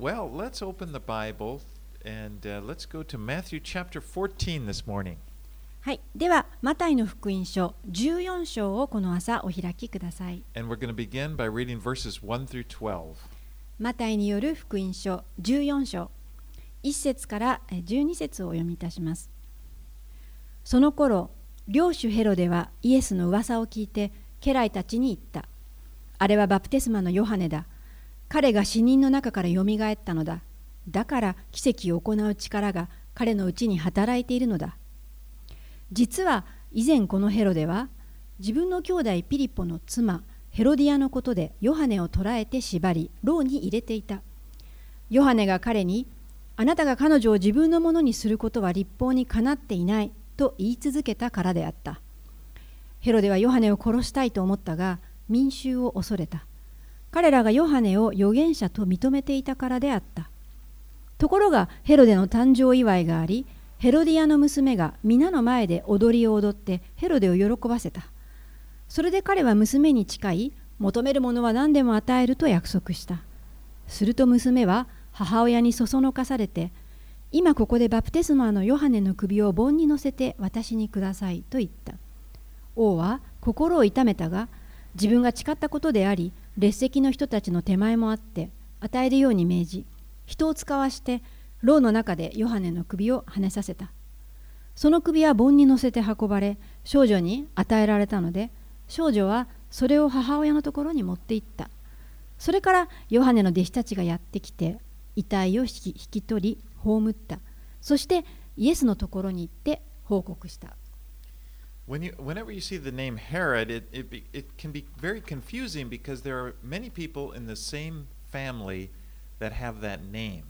well, let's open the Bible and uh, let's go to Matthew chapter 14 this morning. はい、では、マタイの福音書14章をこの朝お開きください。And we're going to begin by reading verses 1 through 12. マタイによる福音書14章1節からえ12節をお読みいたします。その頃、領主ヘロデはイエスの噂を聞いて家来たちに言った。あれはバプテスマのヨハネだ。彼が死人の中からよみがえったのだ。だから奇跡を行う力が彼のうちに働いているのだ。実は以前このヘロデは自分の兄弟ピリポの妻ヘロディアのことでヨハネを捕らえて縛り牢に入れていたヨハネが彼にあなたが彼女を自分のものにすることは立法にかなっていないと言い続けたからであったヘロデはヨハネを殺したいと思ったが民衆を恐れた彼らがヨハネを預言者と認めていたからであった。ところがヘロデの誕生祝いがありヘロディアの娘が皆の前で踊りを踊ってヘロデを喜ばせた。それで彼は娘に誓い求めるものは何でも与えると約束した。すると娘は母親にそそのかされて今ここでバプテスマのヨハネの首を盆に乗せて私にくださいと言った。王は心を痛めたが自分が誓ったことであり列席の人たちの手前もあって与えるように命じ人を使わして牢の中でヨハネの首をはねさせた。その首は盆に乗せて運ばれ少女に与えられたので少女はそれを母親のところに持って行った。それからヨハネの弟子たちがやってきて遺体を引き引き取り葬った。そしてイエスのところに行って報告した。When you, whenever you see the name Herod, it, it, be, it can be very confusing because there are many people in the same family that have that name.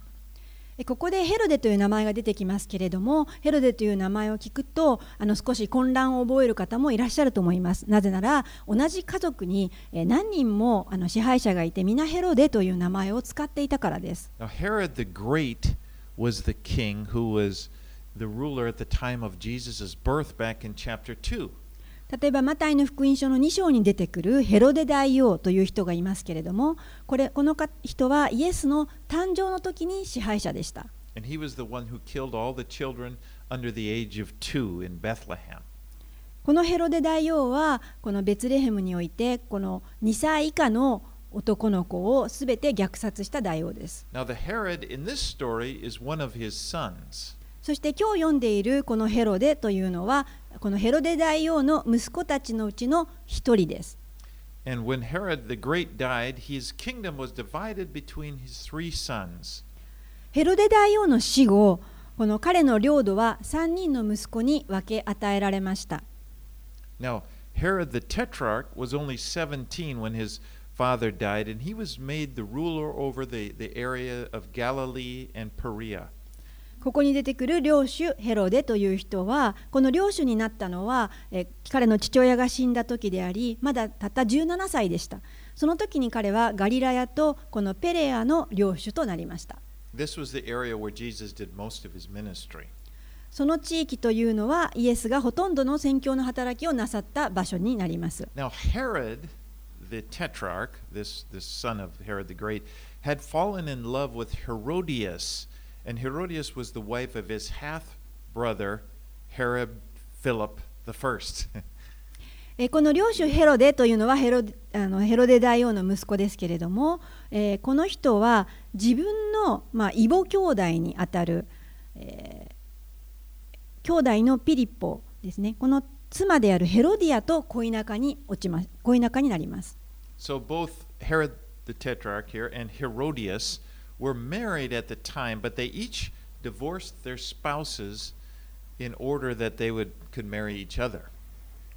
えここでヘロデという名前が出てきますけれどもヘロデという名前を聞くとあの少し混乱を覚える方もいらっしゃると思いますなぜなら同じ家族にえ何人もあの支配者がいて皆ヘロデという名前を使っていたからです Now, Herod the Great was the king who was 例えば、マタイの福音書の2章に出てくるヘロデ大王という人がいますけれども、こ,の人はイエスの誕生の時に支配者でした。このヘロデ大王は、このベツレヘムにおいて、この2歳以下の男の子をすべて虐殺した大王です。そして今日読んでいるこのヘロデというのはこのヘロデ大王の息子たちのうちの一人です And when Herod the Great died, his kingdom was divided between his three sons. ヘロデ大王の死後この彼の領土は3人の息子に分け与えられました Now, Herod the Tetrarch was only 17 when his father died, and he was made the ruler over the, the area of Galilee and Perea. ここに出てくる領主ヘロデという人はこの領主になったのは彼の父親が死んだ時でありまだたった17歳でした。その時に彼はガリラヤとこのペレアの領主となりました。その地域というのはイエスがほとんどの宣教の働きをなさった場所になります。Now, Herod, the tetrarch, and Herodias was the wife of his half brother, Herod Philip the First. えーこの領主ヘロデというのはヘロあのヘロデ大王の息子ですけれども、えーこの人は自分の、まあ、異母兄弟にあたる、えー兄弟のピリポですねこの妻であるヘロディアと恋仲に落ちます恋仲になります So both Herod the Tetrarch here and Herodias were married at the time, but they each divorced their spouses in order that they would could marry each other.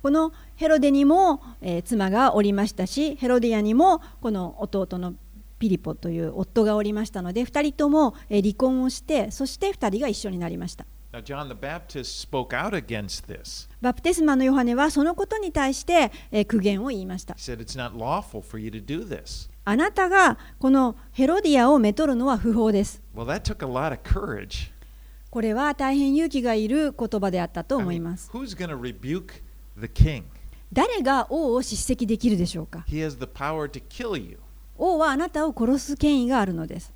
このヘロデにも、えー妻がおりましたしヘロディアにもこの弟のピリポという夫がおりましたので2人ともえー離婚をしてそして2人が一緒になりました Now John the Baptist spoke out against this. バプテスマのヨハネはそのことに対して、えー苦言を言いました He said it's not lawful for you to do this. あなたがこのヘロディアをめとるのは不法です。これは大変勇気がいる言葉であったと思います。誰が王を叱責できるでしょうか？王はあなたを殺す権威があるのです。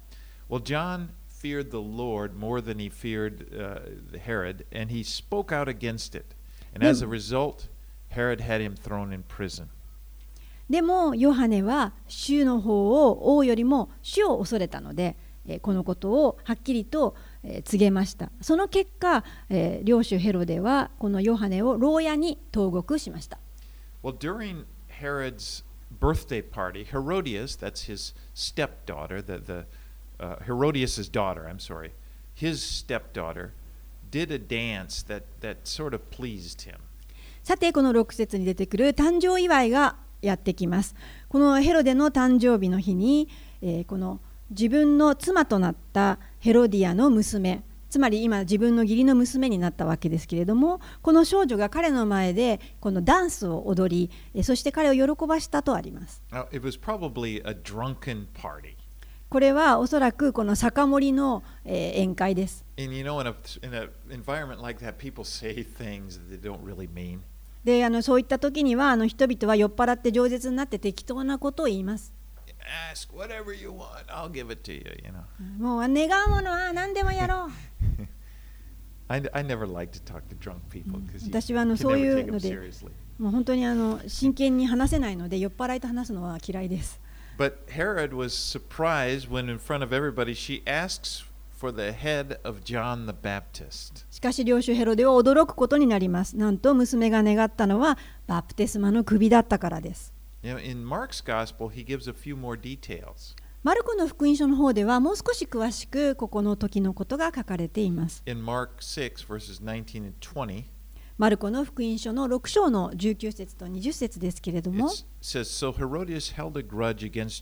でもヨハネは主の方を王よりも主を恐れたので、えーこのことをはっきりと、えー告げましたその結果、えー領主ヘロデはこのヨハネを牢屋に投獄しました Well, during Herod's birthday party, Herodias, that's his stepdaughter, the, the uh, Herodias' daughter, I'm sorry, his stepdaughter, did a dance that, that sort of pleased him. さてこの6節に出てくる誕生祝いがやってきますこのヘロデの誕生日の日に、えーこの自分の妻となったヘロディアの娘つまり今自分の義理の娘になったわけですけれどもこの少女が彼の前でこのダンスを踊りえーそして彼を喜ばしたとあります Now, it was probably a drunken party. これはおそらくこの酒盛りの、えー宴会です And you know, in a in an environment like that, people say things that they don't really mean. であのそういった時にはあの人々は酔っ払って饒舌になって適当なことを言います。もう願うものは何でもやろう。私はあのそういうので、もう本当にあの真剣に話せないので酔っ払いと話すのは嫌いです。しかし、領主ヘロデは驚くことになります。なんと、娘が願ったのは、バプテスマの首だったからです。マルコの福音書の方では、もう少し詳しく、ここの時のことが書かれています。マルコの福音書の6章の19節と20節ですけれども、says, so、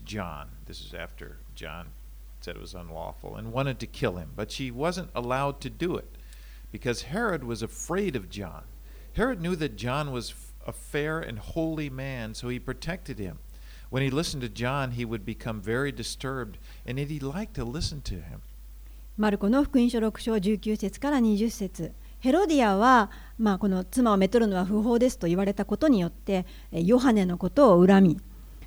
John. This is after John said it was unlawful and wanted to kill him, but she wasn't allowed to do it because Herod was afraid of John. Herod knew that John was a fair and holy man, so he protected him. When he listened to John, he would become very disturbed, and yet he liked to listen to him. マルコの福音書6章19節から20節ヘロディアは、まあ、この妻をめとるのは不法ですと言われたことによってヨハネのことを恨み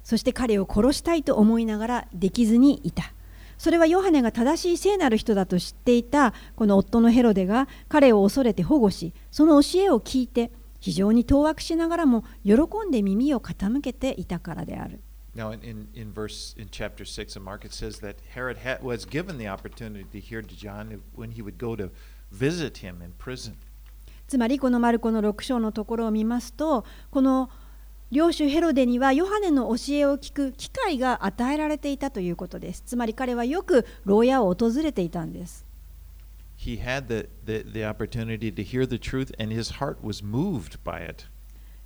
そして彼を殺したいと思いながらできずにいたそれはヨハネが正しい聖なる人だと知っていたこの夫のヘロデが彼を恐れて保護しその教えを聞いて非常に当惑しながらも喜んで耳を傾けていたからである Now, in, in, verse in chapter six of Mark, it says that Herod ha- was given the opportunity to hear to John when he would go to visit him in prison. つまりこのマルコの6章のところを見ますとこの領主ヘロデにはヨハネの教えを聞く機会が与えられていたということです。つまり彼はよく牢屋を訪れていたんです。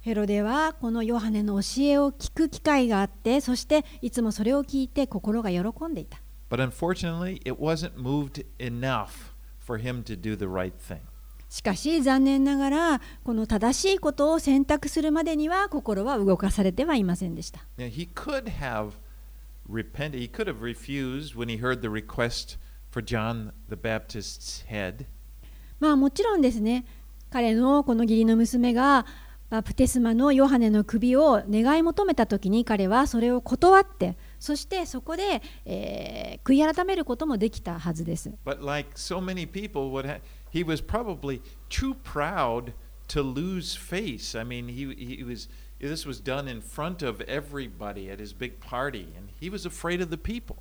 ヘロデはこのヨハネの教えを聞く機会があって、そしていつもそれを聞いて心が喜んでいた。But unfortunately, it wasn't moved enough for him to do the right thing. しかし残念ながらこの正しいことを選択するまでには心は動かされてはいませんでした。まあもちろんですね、彼のこの義理の娘がバプテスマのヨハネの首を願い求めた時に彼はそれを断って、そしてそこで、え、悔い改めることもできたはずです。He was probably too proud to lose face. I mean, he, he was this was done in front of everybody at his big party, and he was afraid of the people.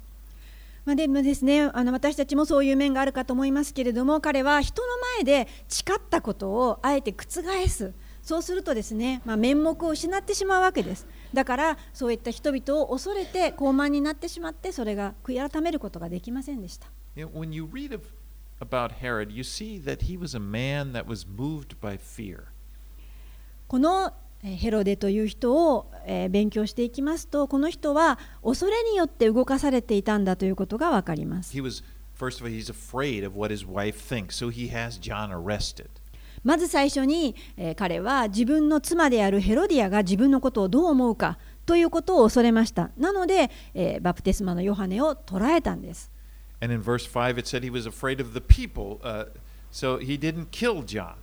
まあ、でもですねあの私たちもそういう面があるかと思いますけれども彼は人の前で誓ったことをあえて覆すそうするとですね、まあ、面目を失ってしまうわけですだからそういった人々を恐れて傲慢になってしまってそれが悔い改めることができませんでした when you read of, about Herod, you see that he was a man that was moved by fear. このえーヘロデという人をえー勉強していきますとこの人は恐れによって動かされていたんだということがわかります He was first of all he's afraid of what his wife thinks, so he has John arrested. まず最初に、えー彼は自分の妻であるヘロディアが自分のことをどう思うかということを恐れましたなので、えーバプテスマのヨハネを捕らえたんです And in verse 5 it said he was afraid of the people, uh, so he didn't kill John.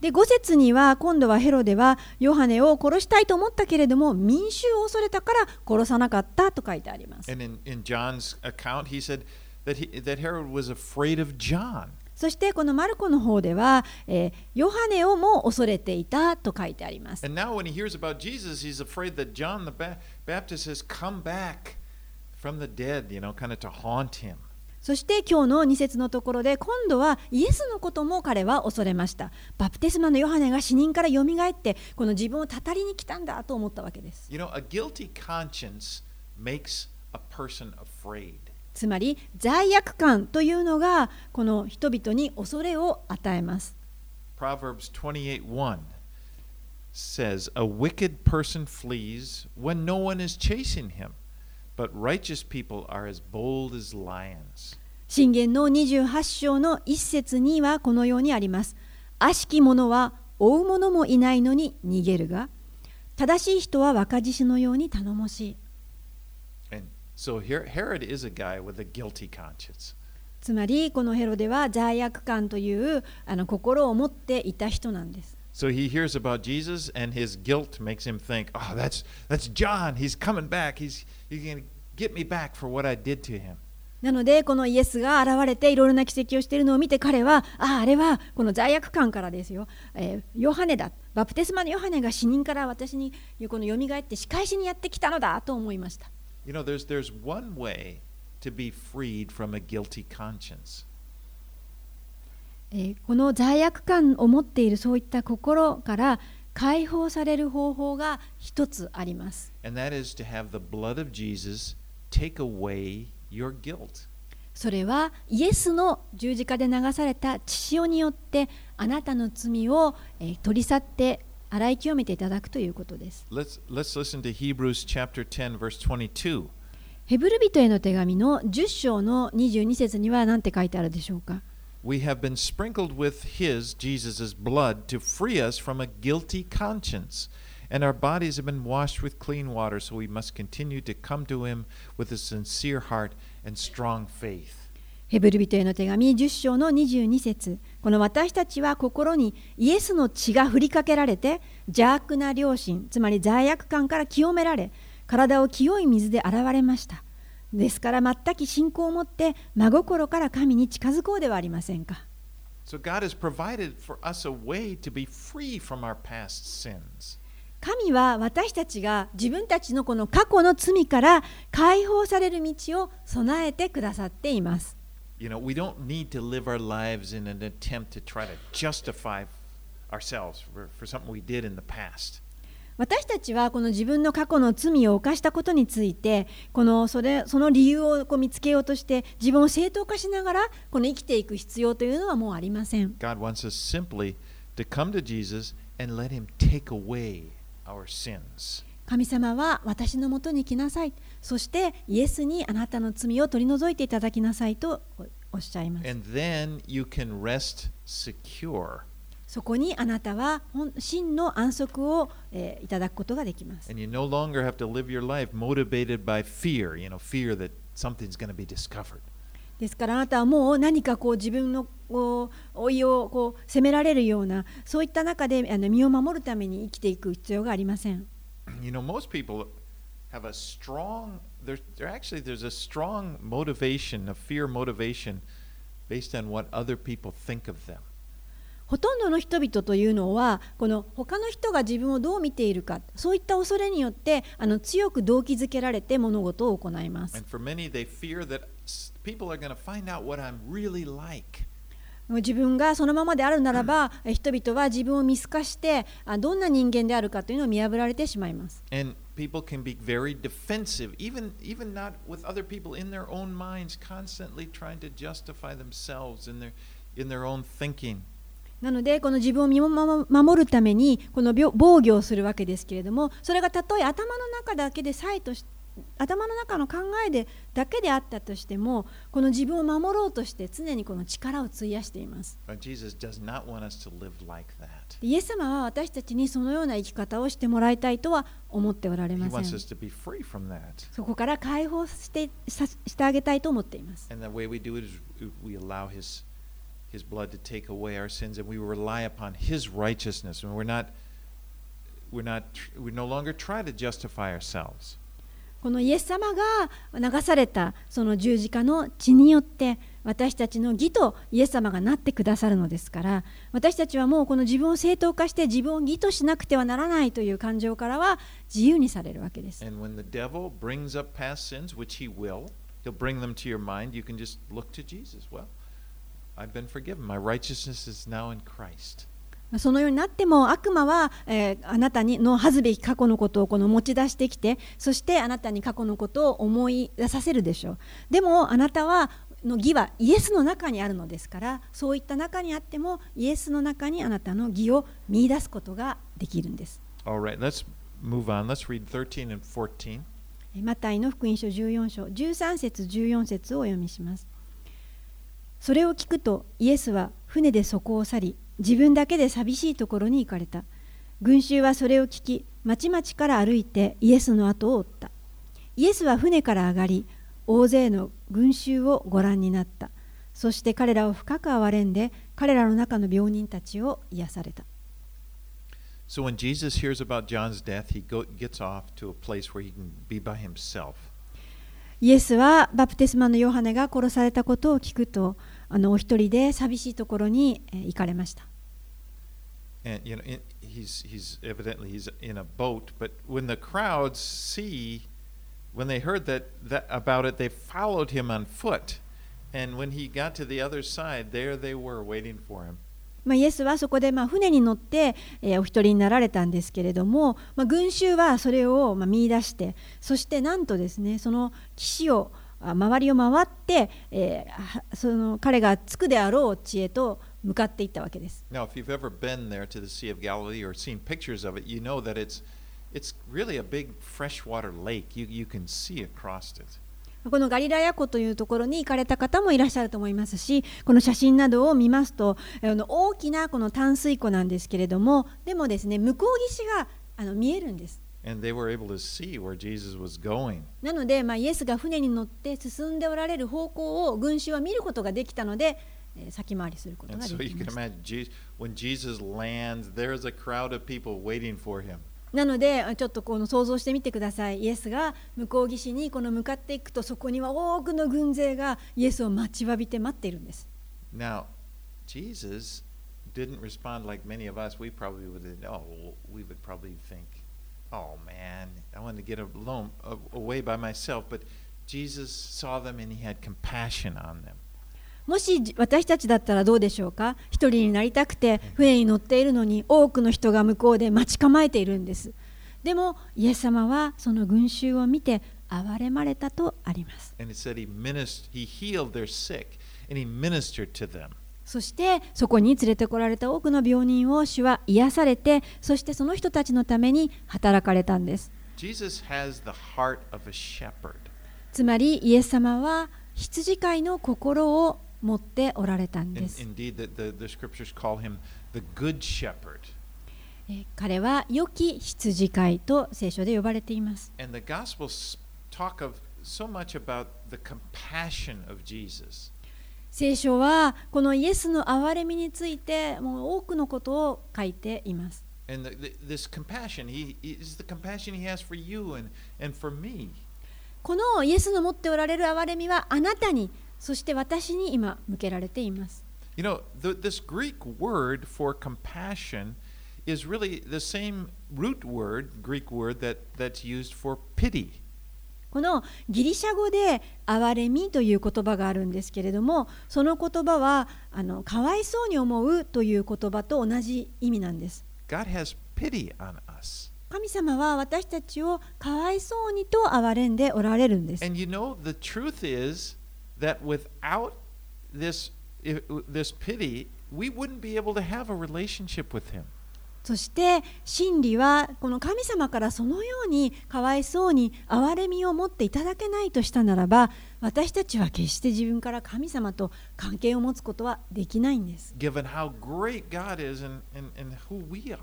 で5節には今度はヘロデはヨハネを殺したいと思ったけれども民衆を恐れたから殺さなかったと書いてあります And in, in John's account, he said, that, he, that Herod was afraid of John. そしてこのマルコの方では、えーヨハネをも恐れていたと書いてあります。And now, when he hears about Jesus, he's afraid that John the ba- Baptist has come back そして今日の2節のところで今度はイエスのことも彼は恐れました。バプテスマのヨハネが死人からよみがえってこの自分をたたりに来たんだと思ったわけです。つまり罪悪感というのがこの人々に恐れを与えます。Proverbs 28:1 says, A wicked person flees when no one is chasing him. But righteous people are as bold as lions. 信玄の28章の一節にはこのようにあります。悪しき者は追う者もいないのに逃げるが、正しい人は若獅子のように頼もしい。And so here, Herod is a guy with a guilty conscience. つまりこのヘロデは罪悪感というあの心を持っていた人なんです。So he hears about Jesus, and his guilt makes him think, "Oh, that's that's John. He's coming back. He's he's going to get me back for what I did to him." なのでこのイエスが現れていろいろな奇跡をしているのを見て彼はあああれはこの罪悪感からですよ、えーヨハネだバプテスマのヨハネが死人から私にこの蘇って仕返しにやってきたのだと思いました You know, there's there's one way to be freed from a guilty conscience, えーこの罪悪感を持っているそういった心から解放される方法が一つあります.それはイエスの十字架で流された血潮によってあなたの罪を、えー取り去って洗い清めていただくということです Let's let's listen to Hebrews chapter 10 verse 22. ヘブル人への手紙の10章の22節には何て書いてあるでしょうか？We have been sprinkled with his Jesus' blood to free us from a guilty conscience. And our bodies have been washed with clean water, so we must continue to come to him with a sincere heart and strong faith. ヘブル人への手紙10章の22節この私たちは心にイエスの血が振りかけられて邪悪な良心つまり罪悪感から清められ体を清い水で洗われました ですから全く信仰を持って真心から神に近づこうではありませんか So God has provided for us a way to be free from our past sins. 神は私たちが自分たちのこの過去の罪から解放される道を備えてくださっています You know, we don't need to live our lives in an attempt to try to justify ourselves for, for something we did in the past. 私たちはこの自分の過去の罪を犯したことについてこのそれその理由をこう見つけようとして自分を正当化しながらこの生きていく必要というのはもうありません God wants us simply to come to Jesus and let him take away our sins. 神様は私のもとに来なさいそしてイエスにあなたの罪を取り除いていただきなさいとおおっしゃいます And then you can rest secure. そこにあなたは本真の安息を、えーいただくことができます And you no longer have to live your life motivated by fear, you know, fear that something's going to be discovered. ですからあなたはもう何かこう自分のこう老いをこう責められるようなそういった中であの身を守るために生きていく必要がありません。You know, most people have a strong, there, there actually, there's a strong motivation, a fear motivation based on what other people think of them. ほとんどの人々というのはこの他の人が自分をどう見ているかそういった恐れによってあの強く動機づけられて物事を行います。Many, like. 自分がそのままであるならばえ人々は自分を見透かしてあどんな人間であるかというのを見破られてしまいます。And people can be very defensive, even, even not with other people in their own minds, constantly trying to justify themselves in their, in their own thinking. なのでこの自分を身を守守るためにこの病防御をするわけですけれどもそれがたとえ頭の中だけでさえとし頭の中の考えでだけであったとしてもこの自分を守ろうとして常にこの力を費やしています。イエス様は私たちにそのような生き方をしてもらいたいとは思っておられません.そこから解放してさしてあげたいと思っています。His blood to take away our sins, and we rely upon His righteousness, and we're not we're not we no longer try to justify ourselves. このイエス様が流されたその十字架の血によって私たちの義とイエス様がなってくださるのですから私たちはもうこの自分を正当化して自分を義としなくてはならないという感情からは自由にされるわけです。And when the devil brings up past sins, which he will, he'll bring them to your mind. You can just look to Jesus. Well, I've been forgiven. My righteousness is now in Christ. そのようになっても悪魔は、えーあなたにの恥ずべき過去のことをこの持ち出してきてそしてあなたに過去のことを思い出させるでしょうでもあなたはの義はイエスの中にあるのですからそういった中にあってもイエスの中にあなたの義を見出すことができるんです All right, let's move on. Let's read 13 and 14. えーマタイの福音書14章13節14節をお読みしますそれを聞くとイエスは船でそこを去り自分だけで寂しいところに行かれた。群衆はそれを聞き町々から歩いてイエスの後を追った。イエスは船から上がり大勢の群衆をご覧になった。そして彼らを深く憐れんで彼らの中の病人たちを癒された。So when Jesus hears about John's death, he go, gets off to a place where he can be by himself. イエスはバプテスマのヨハネが殺されたことを聞くとあのお一人で寂しいところにえー行かれました And you know, he's he's evidently he's in a boat. But when the crowds see, when they heard that, that about it, they followed him on foot. And when he got to the other side, there they were waiting for him. まあ、イエスはそこでまあ船に乗って、えーお一人になられたんですけれども、まあ、群衆はそれをまあ見出してそしてなんとですねその岸をあ周りを回って、えーはその彼が着くであろう地へと向かっていったわけです。Now, if you've ever been there to the Sea of Galilee or seen pictures of it, you know that it's it's really a big freshwater lake. You you can see across it. このガリラヤ湖というところに行かれた方もいらっしゃると思いますしこの写真などを見ますとあの大きなこの淡水湖なんですけれどもでもですね向こう岸があの見えるんです。And they were able to see where Jesus was going. なので、まあ、イエスが船に乗って進んでおられる方向を群衆は見ることができたので、えー先回りすること And が so で you き can ました。 imagine Je- when Jesus lands, there's a crowd of people waiting for him. なのでちょっとこの想像してみてくださいイエスが向こう岸にこの向かっていくとそこには多くの軍勢がイエスを待ちわびて待っているんです Now, Jesus didn't respond like many of us. We probably would. Oh, we would probably think, "Oh man, I want to get alone, away by myself." But Jesus saw them and he had compassion on them. もし私たちだったらどうでしょうか一人になりたくて船に乗っているのに多くの人が向こうで待ち構えているんですでもイエス様はその群衆を見て憐れまれたとあります And it said he ministered, he healed their sick, and he ministered to them. そしてそこに連れてこられた多くの病人を主は癒されてそしてその人たちのために働かれたんです Jesus has the heart of a shepherd. つまりイエス様は羊飼いの心を持っておられたんです、indeed, the, the, the scriptures call him the good shepherd. えー彼は良き羊飼いと聖書で呼ばれています聖書はこのイエスの憐れみについてもう多くのことを書いています And the, this compassion, he- is the compassion he has for you and, and for me. このイエスの持っておられる憐れみはあなたにそして私に今向けられています You know, the, this Greek word for compassion is really the same root word, Greek word, that, that's used for pity. このギリシャ語で「憐れみ」という言葉があるんですけれどもその言葉はあのかわいそうに思うという言葉と同じ意味なんです God has pity on us. 神様は私たちをかわいそうにと憐れんでおられるんです And you know, the truth is that without this, this pity, we wouldn't be able to have a relationship with Him. そして真理はこの神様からそのようにかわいそうに憐れみを持っていただけないとしたならば私たちは決して自分から神様と関係を持つことはできないんです。Given how great God is and, and, and who we are.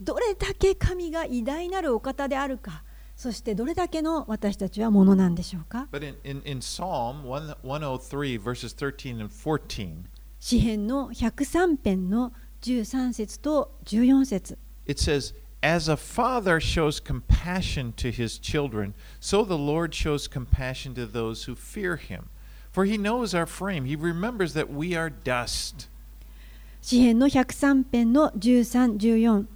どれだけ神が偉大なるお方であるかそしてどれだけの私たちはものなんでしょうか？But in, in, in Psalm 1 103, verses 13 and 14, 詩編の103編の13節と14節 it says, As a father shows compassion to his children, so the Lord shows compassion to those who fear him. For he knows our frame, he remembers that we are dust. 詩編の103編の13、14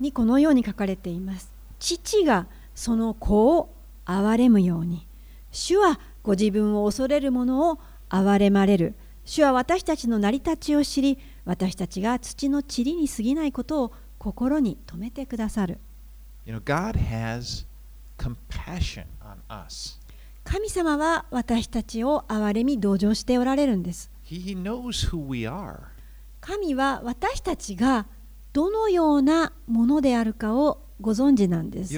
にこのように書かれています。父がその子を憐れむように、主はご自分を恐れる者を憐れまれる。主は私たちの成り立ちを知り、私たちが土の塵に過ぎないことを心に留めてくださる。神様は私たちを憐れみ同情しておられるんです。神は私たちがどのようなものであるかをご存知なんです。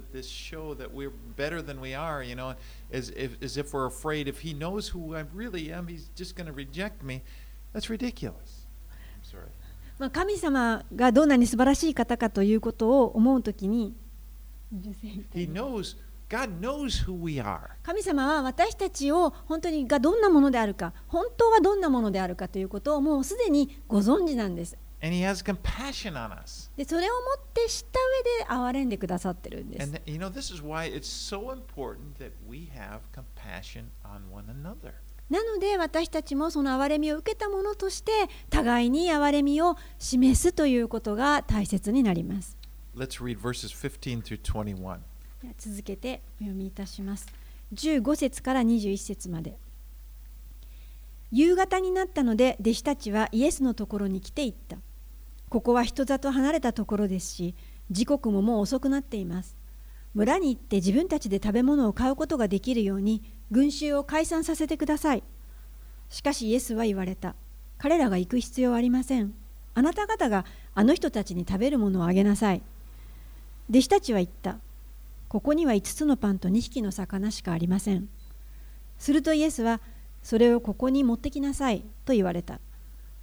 Th- this show that we're better than we are, you know, as if, as if we're afraid if He knows who I really am, He's just going to reject me. That's ridiculous. I'm sorry. まあ、神様がどんなに素晴らしい方かということを思うときに He knows, God knows who we are. 神様は私たちを本当にがどんなものであるか本当はどんなものであるかということをもうすでにご存知なんです。And He has compassion on us. でそれをもって知った上で憐れんでくださってるんです And。you know, this is why it's so important that we have compassion on one another. なので私たちもその憐れみを受けたものとして互いに憐れみを示すということが大切になります。Let's read verses 15 through 21. では続けてお読みいたします。15節から21節まで。夕方になったので弟子たちはイエスのところに来ていった。ここは人里離れたところですし、時刻ももう遅くなっています。村に行って自分たちで食べ物を買うことができるように群衆を解散させてください。しかしイエスは言われた。彼らが行く必要はありません。あなた方があの人たちに食べるものをあげなさい。弟子たちは言った。ここには5つのパンと2匹の魚しかありません。するとイエスは、それをここに持ってきなさいと言われた。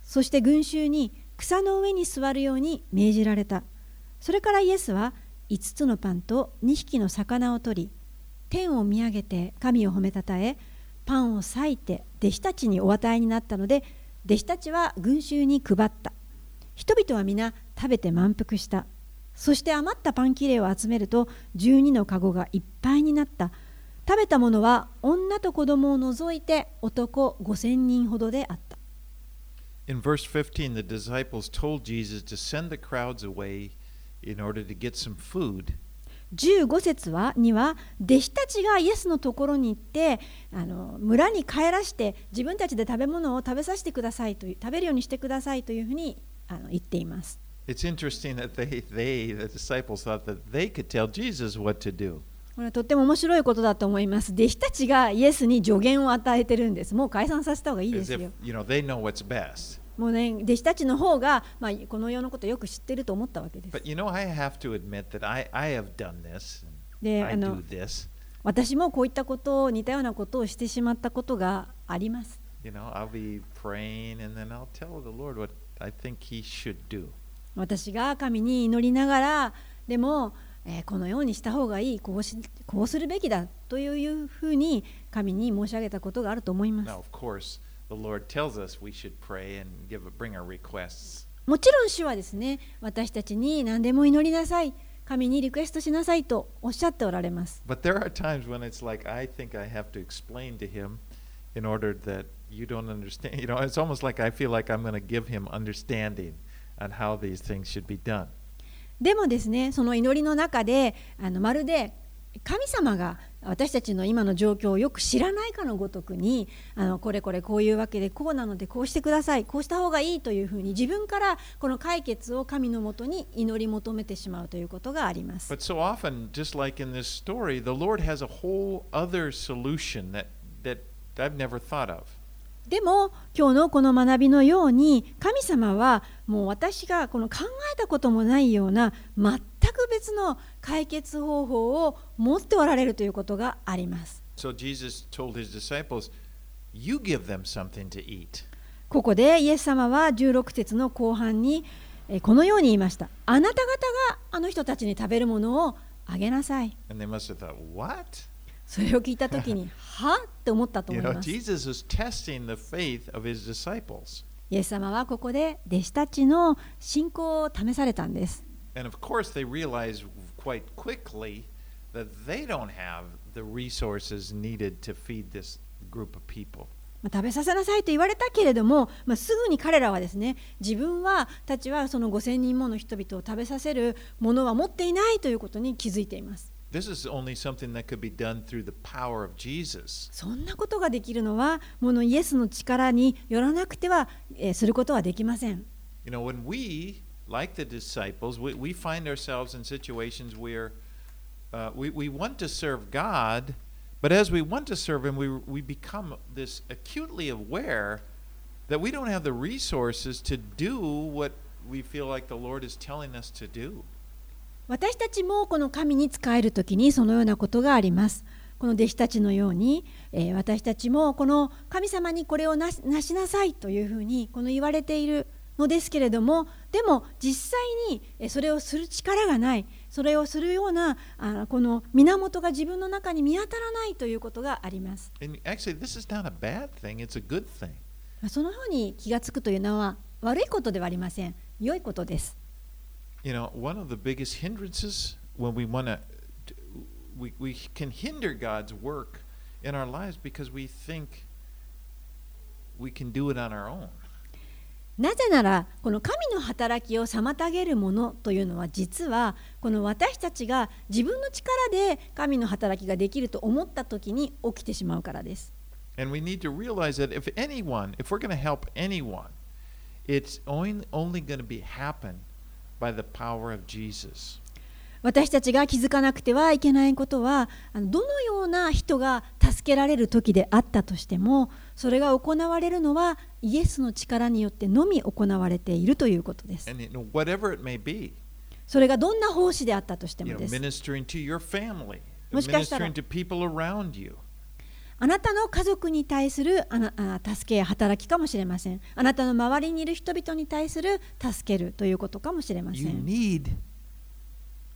そして群衆に草の上に座るように命じられた。それからイエスは5つのパンと2匹の魚を取り、天を見上げて神を褒めたたえ、パンを裂いて弟子たちにお与えになったので、弟子たちは群衆に配った。人々は皆食べて満腹した。そして余ったパン切れを集めると12の籠がいっぱいになった。食べたものは女と子供を除いて男5000人ほどであった。In verse 15, the disciples told Jesus to send the crowds away in order to get some food. 15節はには弟子たちがイエスのところに行ってあの村に帰らして自分たちで食べ物を食べさせてくださいという食べるようにしてくださいというふうにあの言っています。 It's interesting that they, they, the disciples, thought that they could tell Jesus what to do. これとっても面白いことだと思います。弟子たちがイエスに助言を与えてるんです。もう解散させた方がいいですよ。If, もうね、弟子たちの方が、まあ、この世のことをよく知ってると思ったわけです。で、あ、私もこういったことを似たようなことをしてしまったことがあります。私が神に祈りながら、でも、えーこのようにした方がいいこうしこうするべきだというふうに神に申し上げたことがあると思います Now, of course, the Lord tells us we should pray and give bring our requests. もちろん主はですね私たちに何でも祈りなさい神にリクエストしなさいとおっしゃっておられます But there are times when it's like I think I have to explain to Him in order that you don't understand. You know, it's almost like I feel like I'm going to give Him understanding on how these things should be done. でもですねその祈りの中であのまるで神様が私たちの今の状況をよく知らないかのごとくにあのこれこれこういうわけでこうなのでこうしてくださいこうした方がいいというふうに自分からこの解決を神のもとに祈り求めてしまうということがあります。But so often, just like in this story, the Lord has a whole other solution that, that I've never thought of. でも今日のこの学びのように神様はもう私がこの考えたこともないような全く別の解決方法を持っておられるということがあります。So Jesus told his disciples, You give them something to eat. ここでイエス様は16節の後半にえーこのように言いました。あなた方があの人たちに食べるものをあげなさい。And they must have thought, What? それを聞いたときに、はって思ったと思います。Jesus was testing the faith of his disciples. イエス様はここで弟子たちの信仰を試されたんです。And of course, they realize quite quickly that they don't have the resources needed to feed this group of people. まあ食べさせなさいと言われたけれども、まあ、すぐに彼らはですね自分はたちはその5,000人もの人々を食べさせるものは持っていないということに気づいています。This is only something that could be done through the power of Jesus. そんなことができるのはものイエスの力によらなくては、えーすることはできません。 You know, when we, like the disciples, we, we find ourselves in situations where uh, we, we want to serve God, but as we want to serve Him, we, we become this acutely aware that we don't have the resources to do what we feel like the Lord is telling us to do. 私たちもこの神に仕える時にそのようなことがあります。この弟子たちのように、えー私たちもこの神様にこれをなしなさいというふうにこの言われているのですけれどもでも実際にえーそれをする力がないそれをするようなあこの源が自分の中に見当たらないということがあります。そのように気がつくというのは悪いことではありません。良いことです。You know, one of the biggest hindrances when we want to, we, we can hinder God's work in our lives because we think we can do it on our own. なぜならこの神の働きを妨げるものというのは実はこの私たちが自分の力で神の働きができると思った時に起きてしまうからです。 And we need to realize that if anyone, if we're going to help anyone, it's only, only going to be happen by the power of Jesus. 私たちが気づかなくてはいけないことはどのような人が助けられる時であったとしてもそれが行われるのはイエスの力によってのみ行われているということです。And you know, whatever it may be, それがどんな奉仕であったとして you も know, です。ministering to your family, もしかしたら-あなたの家族に対するあなあ助けや働きかもしれません。あなたの周りにいる人々に対する助けるということかもしれませ You ん。need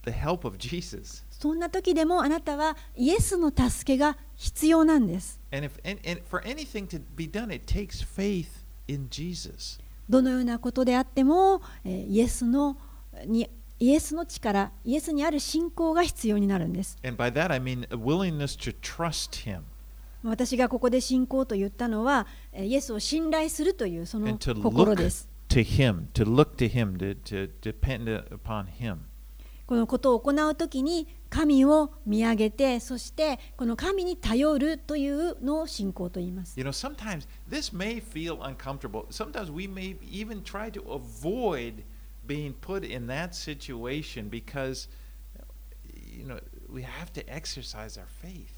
the help of Jesus. そんな時でもあなたはイエスの助けが必要なんです。And if and, and for anything to be done, it takes faith in Jesus. どのようなことであっても、えーイエスのにイエスの力、イエスにある信仰が必要になるんです。And by that I mean a willingness to trust Him 私がここで信仰と言ったのは、えーイエスを信頼するというその心です。to Him, to look to Him, to, to depend upon Him. このことを行うときに神を見上げてそしてこの神に頼るというのを信仰と言います。You know, sometimes this may feel uncomfortable. Sometimes we may even try to avoid being put in that situation because, you know, we have to exercise our faith.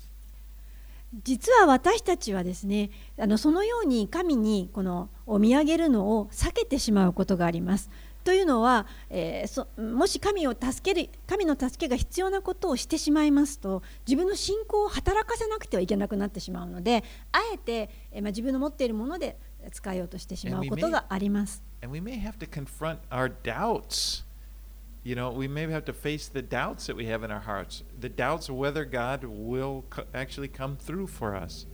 実は私たちはですねあのそのように神にこのを見上げるのを避けてしまうことがあります。というのは、えーそもし神を助ける神の助けが必要なことをしてしまいますと自分の信仰を働かせなくてはいけなくなってしまうのであえて、えーまあ、自分の持っているもので使えようとしてしまうことがあります。And we may and we may You know, we may have to face the doubts that we have in our hearts, the doubts of whether God will co- actually come through for us.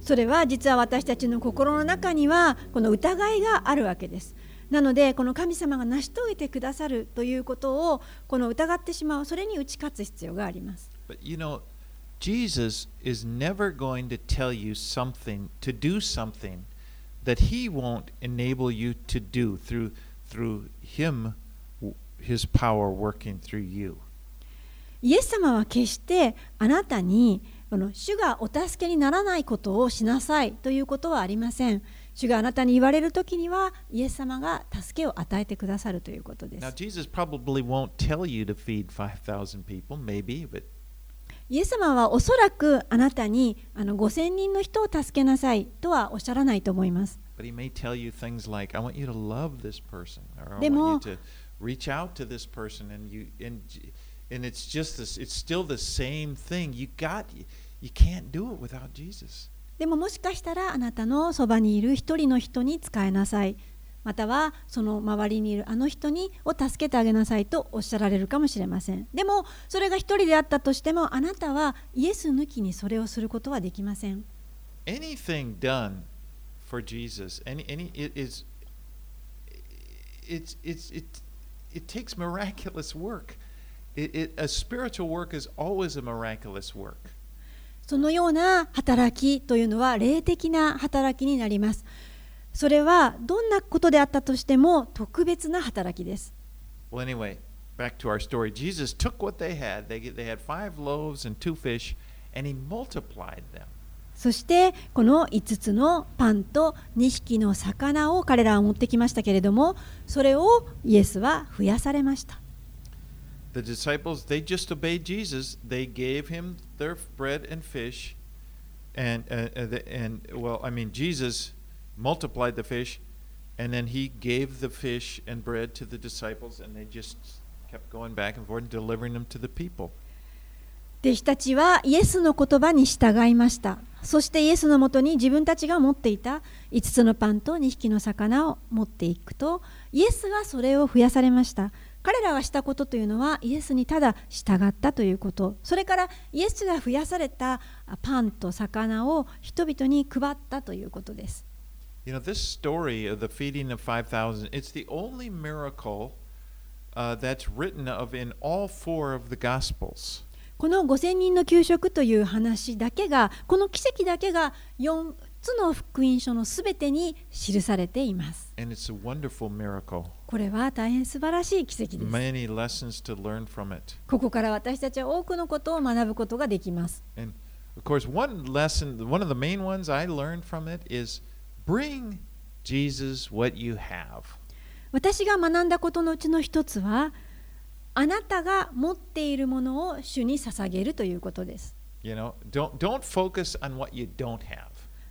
それは実は私たちの心の中にはこの疑いがあるわけです。なのでこの神様が成し遂げてくださるということをこの疑ってしまうそれに打ち勝つ必要があります。 But you know, Jesus is never going to tell you something to do something that he won't enable you to do through through him w- His power working through you. イエス様は決してあなたにこの主がお助けにならないことをしなさいということはありません。主があなたに言われるときには、イエス様が助けを与えてくださるということです。Now, people, maybe, but... イエス様はおそらくあなたにあの5000人の人を助けなさいとはおっしゃらないと思います。で、reach out to this person," and you and and it's just this. It's still the same thing. You got you can't do it without Jesus. でももしかしたらあなたのそばにいる一人の人に使えなさいまたはその周りにいるあの人にを助けてあげなさいとおっしゃられるかもしれませんでもそれが一人であったとしてもあなたはイエス抜きにそれをすることはできません anything done for Jesus, any, any it is it's, it's, it, it takes miraculous work. It, it, a spiritual work is always a miraculous work. そのような働きというのは霊的な働きになります。それはどんなことであったとしても特別な働きです。Well, anyway, back to our story. Jesus took what they had. They, they had five loaves and two fish, and he multiplied them. そしてこの5つのパンと2匹の魚を彼らは持ってきましたけれどもそれをイエスは増やされました The disciples, they just obeyed Jesus. They gave him their bread and fish. And, uh, uh, the, and well, I mean, Jesus multiplied the fish, and then he gave the fish and bread to the disciples, and they just kept going back and forth and delivering them to the people. 弟子たちはイエスの言葉に従いましたそしてイエスのもとに自分たちが持っていた5つのパンと2匹の魚を持っていくとイエスがそれを増やされました。彼らがしたことというのはイエスにただ従ったということ。それからイエスが増やされたパンと魚を人々に配ったということです。You know, this story of the feeding of 5,000, it's the only miracle uh, that's written of in all four of the Gospels. この5000人の給食という話だけが、この奇跡だけが4つの福音書のすべてに記されています。これは大変素晴らしい奇跡です。ここから私たちは多くのことを学ぶことができます。私が学んだことのうちの一つは、あなたが持っているものを主に捧げるということです。You know, don't don't focus on what you don't have.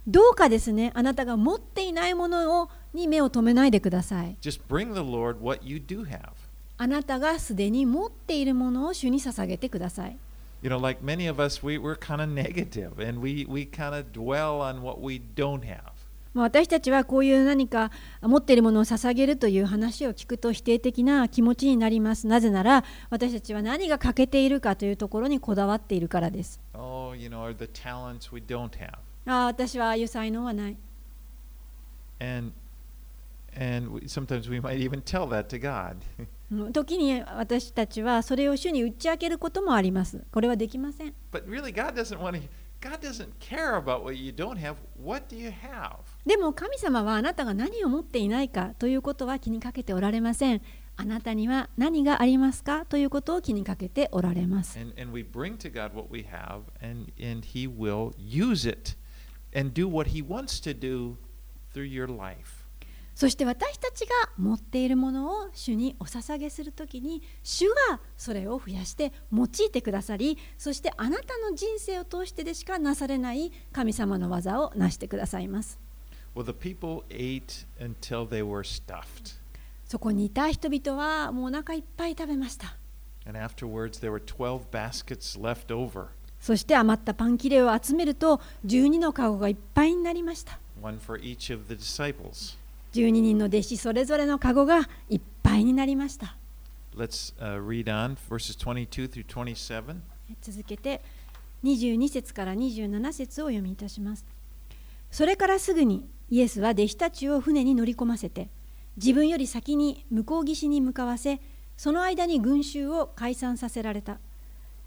どうかですね、あなたが持っていないものをに目を留めないでください。Just bring the Lord what you do have. あなたがすでに持っているものを主に捧げてください。You know, like many of us, we, we're kind of negative and we, we kind of dwell on what we don't have. まあ私たちはこういう何か持っているものを捧げるという話を聞くと否定的な気持ちになります。なぜなら私たちは何が欠けているかというところにこだわっているからです。Oh, you know, are the talents we don't have. ああ、私はああいう才能はない。And and sometimes we might even tell that to God. う ん時に私たちはそれを主に打ち明けることもあります。これはできません。but really, God doesn't want to. でも神様はあなたが何を持っていないかということは気にかけておられません。あなたには何がありますかということを気にかけておられます。そして私たちが持っているものを主にお捧げするときに主がそれを増やして用いてくださりそしてあなたの人生を通してでしかなされない神様の技をなしてくださいます。Well, the people ate until they were stuffed, そこにいた人々はもうお腹いっぱい食べました。And afterwards there were twelve baskets left over, そして余ったパン切れを集めると12のカゴがいっぱいになりました。One for each of the disciples. 12人の弟子それぞれのカゴがいっぱいになりました。Let's uh, read on verses 22 through 27. 続けて22節から27節をお読みいたします。それからすぐにイエスは弟子たちを船に乗り込ませて自分より先に向こう岸に向かわせその間に群衆を解散させられた。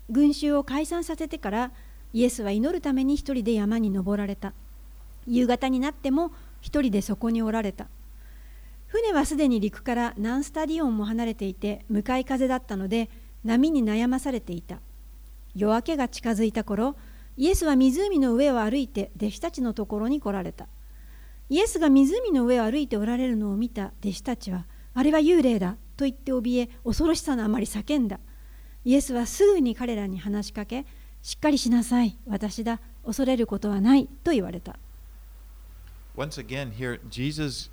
群衆を解散させてからイエスは祈るために一人で山に登られた。夕方になっても一人でそこにおられた船はすでに陸から何スタディオンも離れていて向かい風だったので波に悩まされていた。夜明けが近づいた頃イエスは湖の上を歩いて弟子たちのところに来られた。イエスが湖の上を歩いておられるのを見た弟子たちはあれは幽霊だと言って怯え恐ろしさのあまり叫んだ。イエスはすぐに彼らに話しかけしっかりしなさい私だ恐れることはないと言われた。Once again, here, Jesus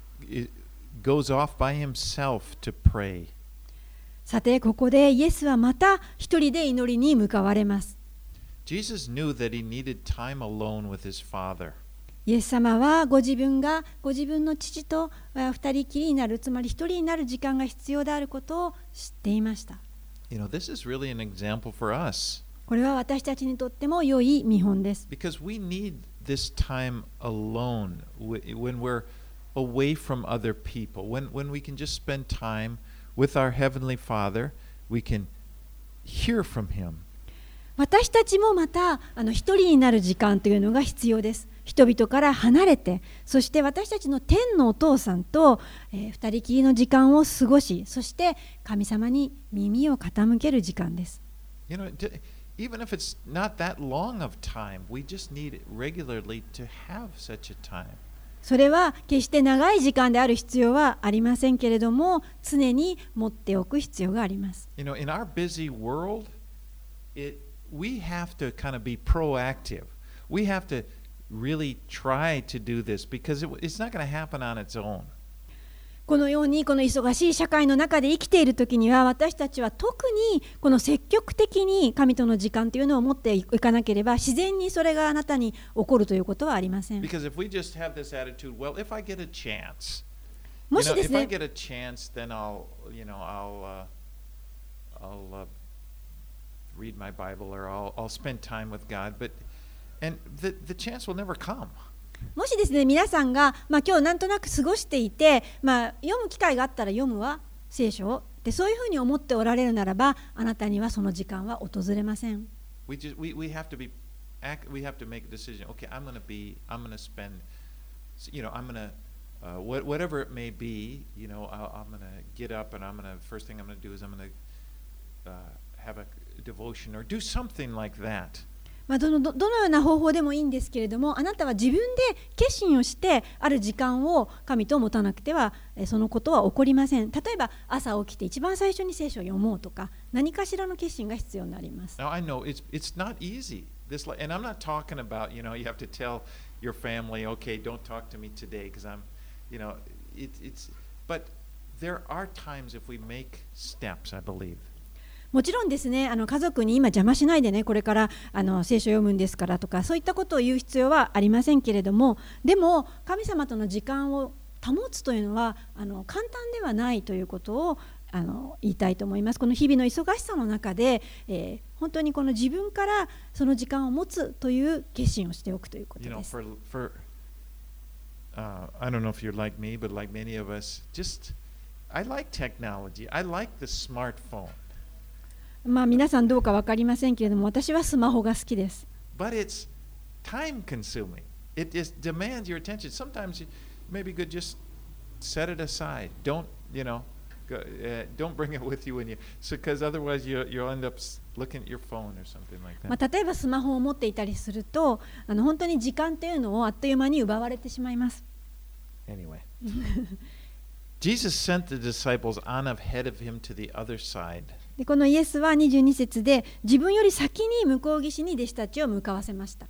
i- goes off by himself to pray. さてここでイエスはまた一人で祈りに向かわれます Jesus knew that he needed time alone with his Father. イエス様はご自分がご自分の父とあ二人きりになるつまり一人になる時間が必要であることを知っていました You know, this is really an example for us これは私たちにとっても良い見本です because we need this time alone wh- when we're away from other people, when, when we can just spend time with our Heavenly Father, we can hear from Him. 私たちもまたあの一人になる時間というのが必要です。人々から離れて、そして私たちの天のお父さんと、えー二人きりの時間を過ごし、そして神様に耳を傾ける時間です。You know, even if it's not that long of time, we just need regularly to have such a time. それは決して長い時間である必要はありませんけれども、常に持っておく必要があります。You know, in our busy world, it we have to kind of be proactive. We have to really try to do this because it, it's not going to happen on its own. このようにこの忙しい社会の中で生きているときには私たちは特にこの積極的に神との時間というのを持っていかなければ自然にそれがあなたに起こるということはありません。もしですね。もしですね皆さんが、まあ、今日なんとなく過ごしていて、まあ、読む機会があったら読むわ聖書をでそういうふうに思っておられるならばあなたにはその時間は訪れません。We just we, we have to be we have to make a decision. Okay, I'm going to be I'm going to spend you know, I'm going to uh, what, whatever it may be, you know, I'll, I'm going to get up and I'm going to first thing I'm going to do is I'm going to uh, have a devotion or do something like that. まあ、どのどどのような方法でもいいんですけれどもあなたは自分で決心をしてある時間を神と持たなくてはえそのことは起こりません例えば朝起きて一番最初に聖書を読もうとか何かしらの決心が必要になります Now I know it's it's not easy. This li- and I'm not talking about you know you have to tell your family okay don't talk to me today because I'm you know it, it's but there are times if we make steps I believe もちろんですねあの家族に今邪魔しないでねこれからあの聖書を読むんですからとかそういったことを言う必要はありませんけれどもでも神様との時間を保つというのはあの簡単ではないということをあの言いたいと思います。この日々の忙しさの中で、えー本当にこの自分からその時間を持つという決心をしておくということ you know です。for for uh, I don't know if you're like me but like many of us just I like technology. I like the smartphone. まあ皆さんどうか分かりませんけれども私はスマホが好きです。but it's time consuming it just demands your attention sometimes you maybe good just set it aside don't you know go, uh, don't bring it with you when you so because otherwise you, you'll end up looking at your phone or something like that まあ、例えばスマホを持っていたりするとあの本当に時間というのをあっという間に奪われてしまいます。Anyway, Jesus sent the disciples on ahead of him to the other side. でこのイエスは22節で自分より先に向こう岸に弟子たちを向かわせました。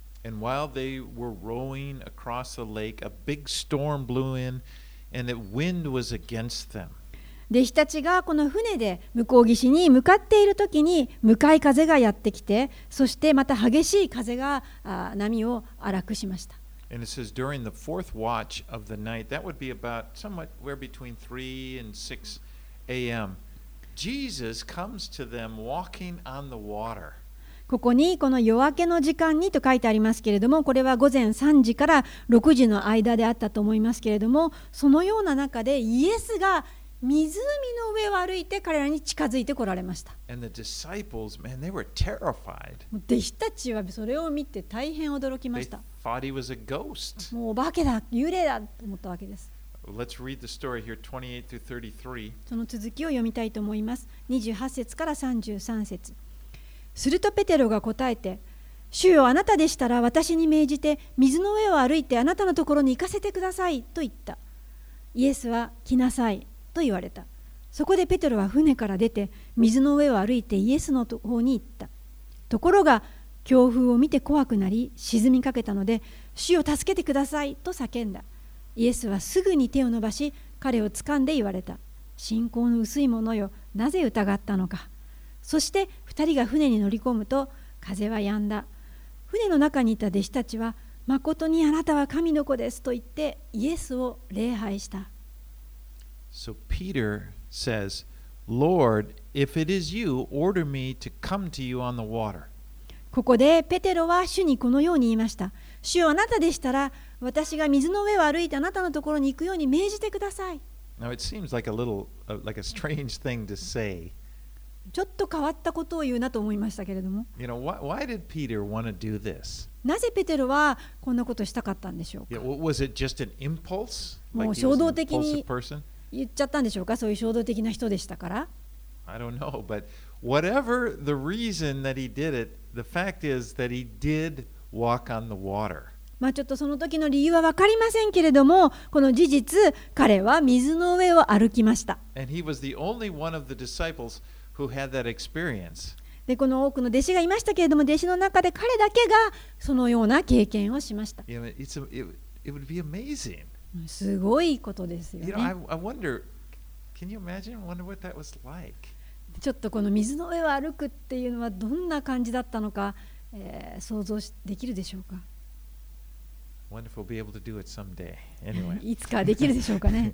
弟子たちがこの船で向こう岸に向かっているときに向かい風がやってきて、そしてまた激しい風が波を荒くしました。And it says during the fourth watch of the night, that would be about somewhere between 3 and 6 a.m. Jesus comes to them walking on the water. ここにこの夜明けの時間にと書いてありますけれどもこれは午前3時から6時の間であったと思いますけれどもそのような中でイエスが湖の上を歩いて彼らに近づいてこられました弟子たちはそれを見て大変驚きました thought he was a ghost. もうお化けだ幽霊だと思ったわけです Let's read the story here 28-33. その続きを読みたいと思います。28節から33節。するとペテロが答えて主よあなたでしたら私に命じて水の上を歩いてあなたのところに行かせてくださいと言った。イエスは来なさいと言われた。そこでペテロは船から出て水の上を歩いてイエスの方に行った。ところが強風を見て怖くなり沈みかけたので主を助けてくださいと叫んだ。イエスはすぐに手を伸ばし彼を掴んで言われた。信仰の薄い者よなぜ疑ったのか。そして2人が船に乗り込むと風は止んだ。船の中にいた弟子たちは誠にあなたは神の子ですと言ってイエスを礼拝した。So Peter says, Lord, if it is you, order me to come to you on the water. ここでペテロは主にこのように言いました主よあなたでしたら私が水の上を歩いてあなたのところに行くように命じてください Now it seems like a little, uh, like a strange thing to say. ちょっと変わったことを言うなと思いましたけれども You know, why, why did Peter want to do this? なぜペテロはこんなことしたかったんでしょう Yeah, か wa- was it just an impulse? もう衝動的に-?言っちゃったんでしょうかそういう衝動的な人でしたから I don't know, but whatever the reason that he did it, the fact is that he did walk on the water. まあ、ちょっとその時の理由は分かりませんけれども、この事実、彼は水の上を歩きました。で、この多くの弟子がいましたけれども、弟子の中で彼だけがそのような経験をしました。すごいことですよね。ちょっとこの水の上を歩くっていうのはどんな感じだったのか、え、想像できるでしょうか？Wonder if we'll be able to do it someday. Anyway. いつかできるでしょうかね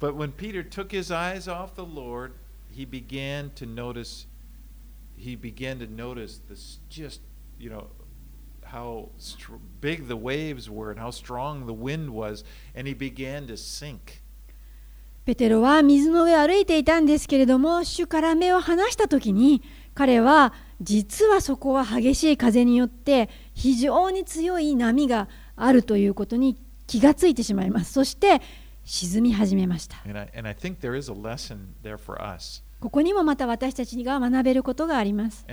But when Peter took his eyes off the Lord, he began to notice he began to notice this just, you know, how str- big the waves were and how strong the wind was, and he began to sink. ペテロは水の上を歩いていたんですけれども主から目を離した時に彼は実はそこは激しい風によって非常に強い波があるということに気がついてしまいます。そして沈み始めました。ここにもまた私たちが学べることがあります。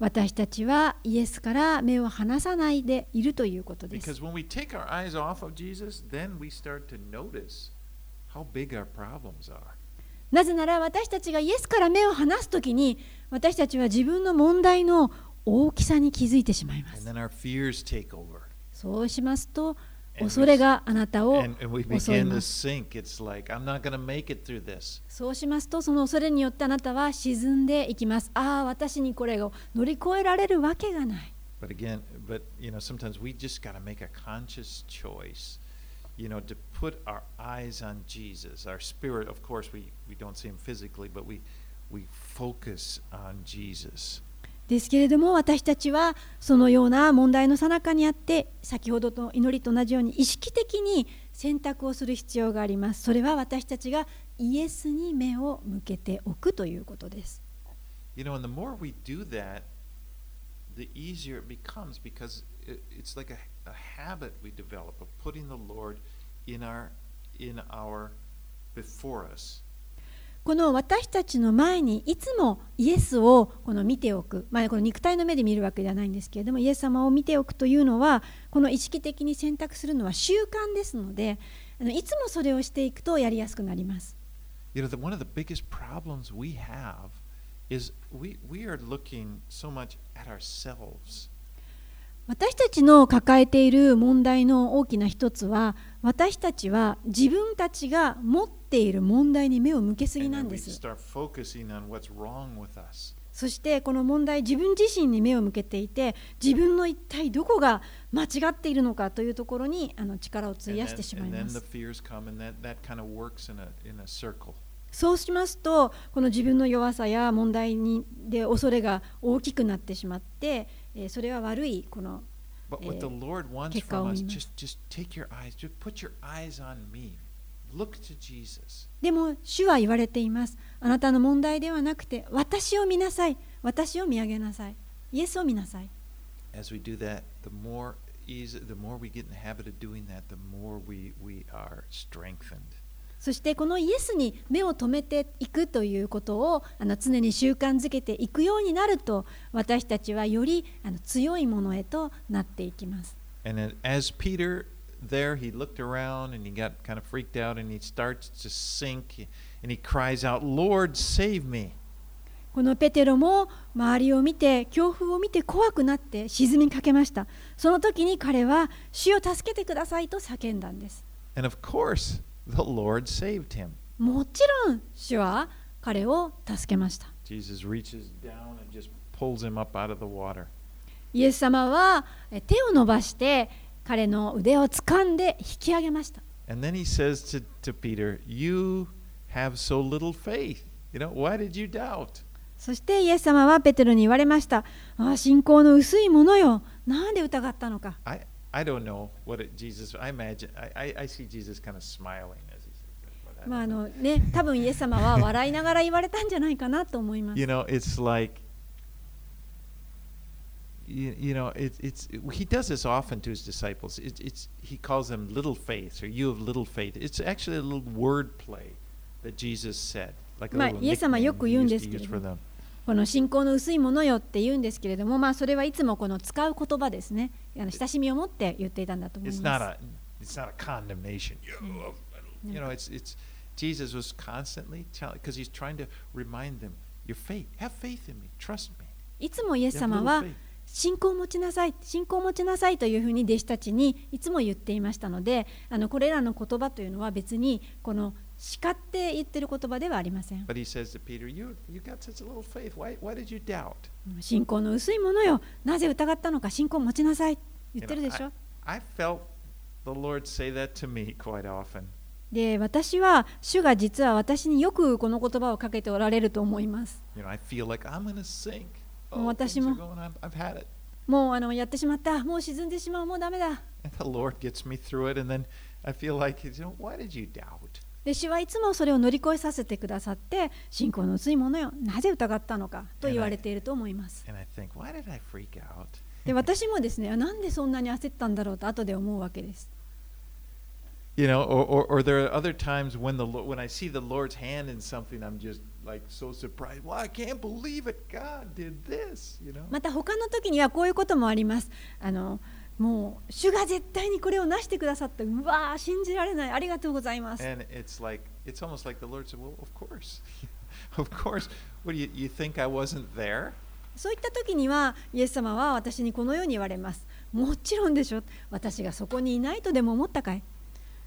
私たちはイエスから目を離さないでいるということです。なぜなら私たちがイエスから目を離すときに私たちは自分の問題の大きさに気づいてしまいます.そうしますと恐れがあなたを襲います.そうしますとその恐れによってあなたは沈んでいきますああ私にこれを乗り越えられるわけがない But again, but you know, sometimes we just got to make a conscious choice, you know, to put our eyes on Jesus. Our spirit, of course, we, we don't see him physically, but we, we focus on Jesus. ですけれども私たちはそのような問題の最中にあって先ほどの祈りと同じように意識的に選択をする必要がありますそれは私たちがイエスに目を向けておくということです You know, and the more we do that, the easier it becomes because it's like a, a habit we develop of putting the Lord in our in our before us. この私たちの前にいつもイエスをこの見ておく、まあ、この肉体の目で見るわけではないんですけれどもイエス様を見ておくというのはこの意識的に選択するのは習慣ですのであのいつもそれをしていくとやりやすくなります。You know, the, one of the biggest problems we have is we, we are looking so much at ourselves. 私たちの抱えている問題の大きな一つは私たちは自分たちが持っている問題に目を向けすぎなんです.そしてこの問題自分自身に目を向けていて自分の一体どこが間違っているのかというところにあの力を費やしてしまいます.そうしますとこの自分の弱さや問題にで恐れが大きくなってしまってえーそれは悪いこの Eh, Lord wants 結果を見ます.でも主は言われていますあなたの問題ではなくて私を見なさい私を見上げなさいイエスを見なさい As we do that, the more easy, the more we get in the habit of doing that, the more we, we are strengthened. そしてこのイエスに目を留めていくということをあの常に習慣づけていくようになると私たちはよりあの強いものへとなっていきます。And as Peter there, he looked around and he got kind of freaked out and he starts to sink and he cries out, Lord, save me. このペテロも周りを見て強風を見て怖くなって沈みかけました。その時に彼は主を助けてくださいと叫んだんです。And of course, the Lord saved him. もちろん、主は彼を助けました。イエス様は手を伸ばして彼の腕を掴んで引き上げました。そして、イエス様はペテロに言われました。あ信仰の薄いものよ。何で疑ったのか。I don't know what it, Jesus, I imagine, I, I, I see Jesus kind of smiling as he says that. まああ.のね、多分イエス様は笑いながら言われたんじゃないかなと思います You。know, it's like, you, you know, it, it's he does this often to his disciples. It, it's he calls them little faith or you of little faith. It's actually a little word play that Jesus said, like a まあイエス様よく言うんですけれども.この信仰の薄いものよって言うんですけれども、まあそれはいつもこの使う言葉ですね。あの親しみを持って言っていたんだと思い It's ま not す。a it's not a condemnation. You, you know, it's it's Jesus was constantly telling because he's trying to remind them, your faith, have faith in me, trust me. いつもイエス様は.信仰を持ちなさい、信仰を持ちなさいというふうに弟子たちにいつも言っていましたので、あのこれらの言葉というのは別にこの叱って言ってる言葉ではありません。信仰の薄いものよ。なぜ疑ったのか信仰を持ちなさい。言ってるでしょ。うで私は主が実は私によくこの言葉をかけておられると思います。私も。もうあのやってしまった。もう沈んでしまう。もうダメだ。で主はいつもそれを乗り越えさせてくださって、信仰の薄いものよ、なぜ疑ったのかと言われていると思います。で私もですね、あなんでそんなに焦ったんだろうと後で思うわけです。You know, or, or, or there are other times when the when I see the Lord's hand in something, I'm just like so surprised. Well, I can't believe it. God did this. You know. また他の時にはこういうこともあります。あのもう主が絶対にこれをなしてくださった。うわー信じられない。ありがとうございます。And it's like it's almost like the Lord said, "Well, of course, of course. What do you you think I wasn't there?" そういった時にはイエス様は私にこのように言われます。もちろんでしょ。私がそこにいないとでも思ったかい。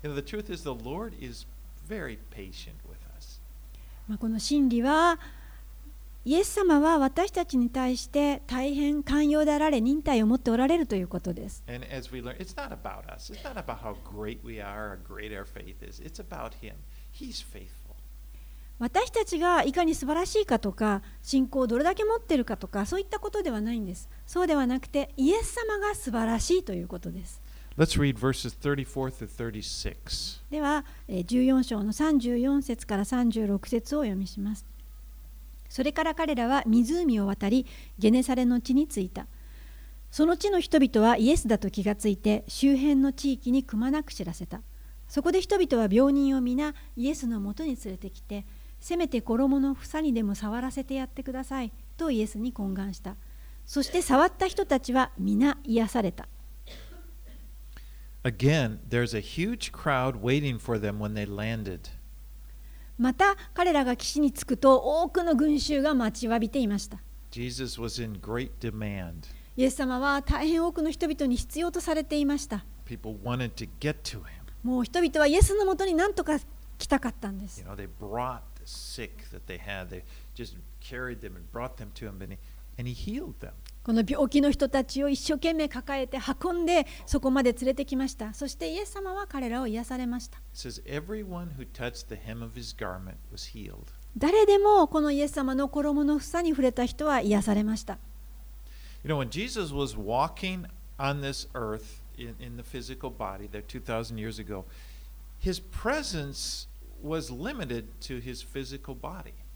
You know, the truth is, the Lord is very patient with us. まあ、この真理はイエス様は私たちに対して大変寛容であられ忍耐を持っておられるということです。Learn, are. 私たちがいかに素晴らしいかとか信仰をどれだけ持っているかとかそういったことではないんです。そうではなくてイエス様が素晴らしいということです。Let's read verses 34 through 36. ではえー14章の34節から36節をお読みします。それから彼らは湖を渡りゲネサレの地に着いた。その地の人々はイエスだと気がついて周辺の地域にくまなく知らせた。そこで人々は病人を皆イエスのもとに連れてきてせめて衣の房にでも触らせてやってくださいとイエスに懇願した。そして触った人たちは皆癒された。Again, there's a huge crowd waiting for them when they landed. また彼らが岸に着くと多くの群衆が待ちわびていました。Jesus was in great demand. イエス様は大変多くの人々に必要とされていました。People wanted to get to him. もう人々はイエスのもとに何とか来たかったんです You。know, they brought the sick that they had. They just carried them and brought them to him, and he, and he healed them. この病気の人たちを一生懸命抱えて運んでそこまで連れてきました。そしてイエス様は彼らを癒されました。誰でもこのイエス様の衣の房に触れた人は癒されました。You know, when Jesus was walking on this earth in, in the physical body there 2,000 years ago, his presence was limited to his physical body.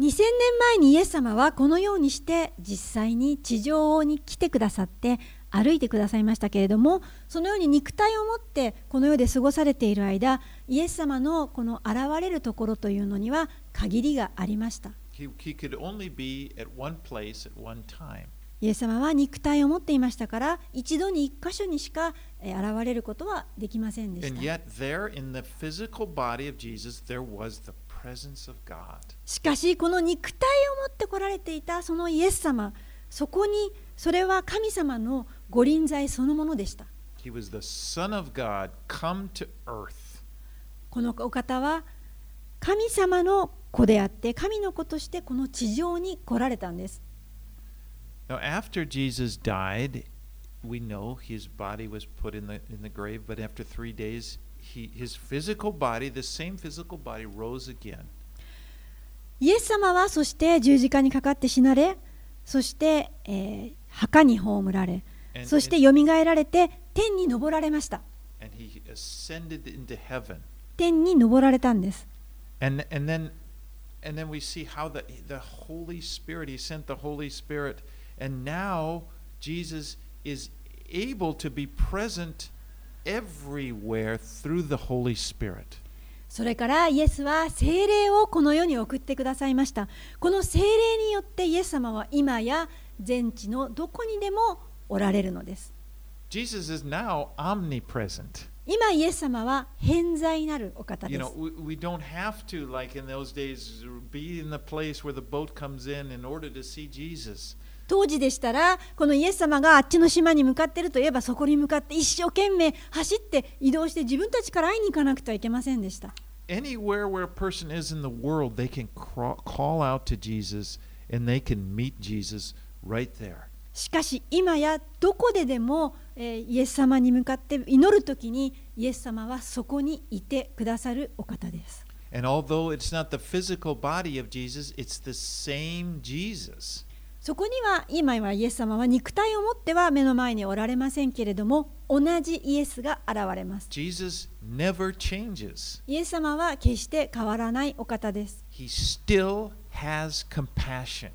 2000年前にイエス様はこのようにして実際に地上に来てくださって歩いてくださいましたけれどもそのように肉体を持ってこの世で過ごされている間イエス様のこの現れるところというのには限りがありました He, he could only be at one place at one time. イエス様は肉体を持っていましたから一度に一箇所にしかえー現れることはできませんでしたしかしこの肉体を持ってこられていたそのイエス様そこにそれは神様のご臨在そのものでした He was the Son of God come to earth. このお方は神様の子であって神の子としてこの地上に来られたんです Now, after Jesus died, we know his body was put in the in the grave, but after three days, he his physical body, the same physical body, rose again. イエス様はそして十字架にかかって死なれそして、えー墓に葬られ And, そしてよみがえられて天に昇られました and he ascended into heaven. 天に昇られたんです And and then and then we see how the the Holy Spirit, he sent the Holy Spirit, and now Jesus is able to be present Everywhere through the Holy Spirit. それからイエスは精霊をこの世に送ってくださいましたこの精霊によってイエス様は今や全地のどこにでもおられるのです Jesus is now omnipresent. 今イエス様は偏在なるお方 You で know, す we, we don't have to, like in those days, be in the place where the boat comes in in order to see Jesus. 当時でしたらこのイエス様があっちの島に向かっているといえばそこに向かって一生懸命走って移動して自分たちから会いに行かなくてはいけませんでした Anywhere where a person is in the world, they can call out to Jesus and they can meet Jesus right there. しかし今やどこででも、えーイエス様に向かって祈るときにイエス様はそこにいてくださるお方です And although it's not the physical body of Jesus, it's the same Jesus. そこには今はイエス様は肉体を持っては目の前におられませんけれども同じイエスが現れます Jesus never changes. イエス様は決して変わらないお方です He still has compassion.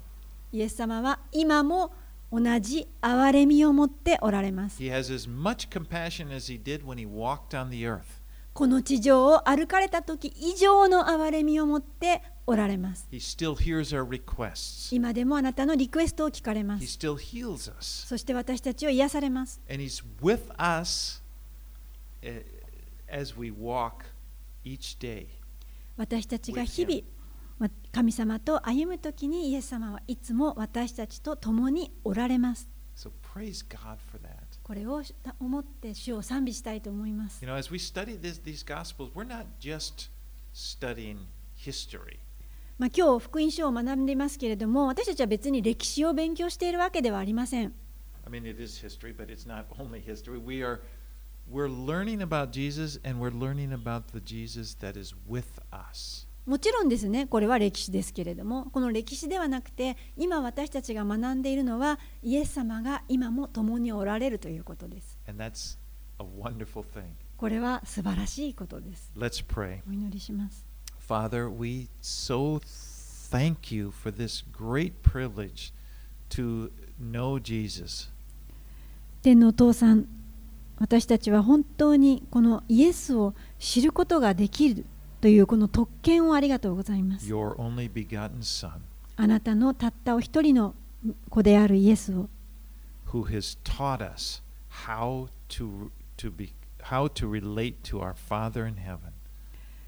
イエス様は今も同じ憐れみを持っておられます He has as much compassion as he did when he walked on the earth. この地上を歩かれた時以上の憐れみを持っておられます He still hears our requests. 今でもあなたのリクエストを聞かれます still heals us. そして私たちを癒されます And he's with us eh, as we walk each day. 私たちが日々ま神様と歩む時にイエス様はいつも私たちと共におられます So praise God for that. これを思って主を賛美したいと思います You know, as we study this, these Gospels, we're not just studying history. まあ、今日福音書を学んでいますけれども、私たちは別に歴史を勉強しているわけではありません。もちろんですね、これは歴史ですけれども、この歴史ではなくて、今私たちが学んでいるのは、イエス様が今も共におられるということです。これは素晴らしいことです。お祈りします。Father, we so thank you for this great privilege to know Jesus. 天のお父さん私たちは本当にこのイエスを知ることができるというこの特権をありがとうございます your only begotten Son, あなたのたったお一人の子であるイエスを who has taught us how to, to be how to relate to our Father in heaven.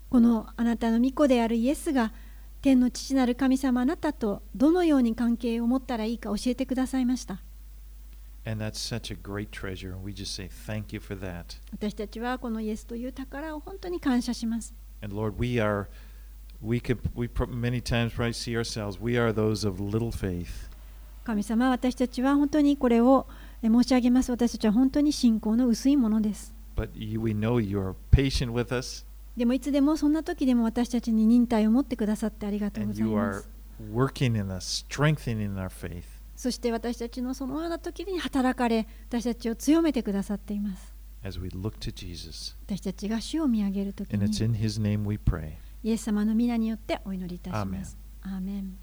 このあなたの御子であるイエスが天の父なる神様あなたとどのように関係を持ったらいいか教えてくださいました。私たちはこのイエスという宝を本当に感謝します。神様、私たちは本当にこれを申し上げます。私たちは本当に信仰の薄いものです。But you, we know you are. でもいつでもそんな時でも私たちに忍耐を持ってくださってありがとうございます.そして私たちのそのような時に働かれ私たちを強めてくださっています.私たちが主を見上げる時に.イエス様の皆によってお祈りいたしますアーメン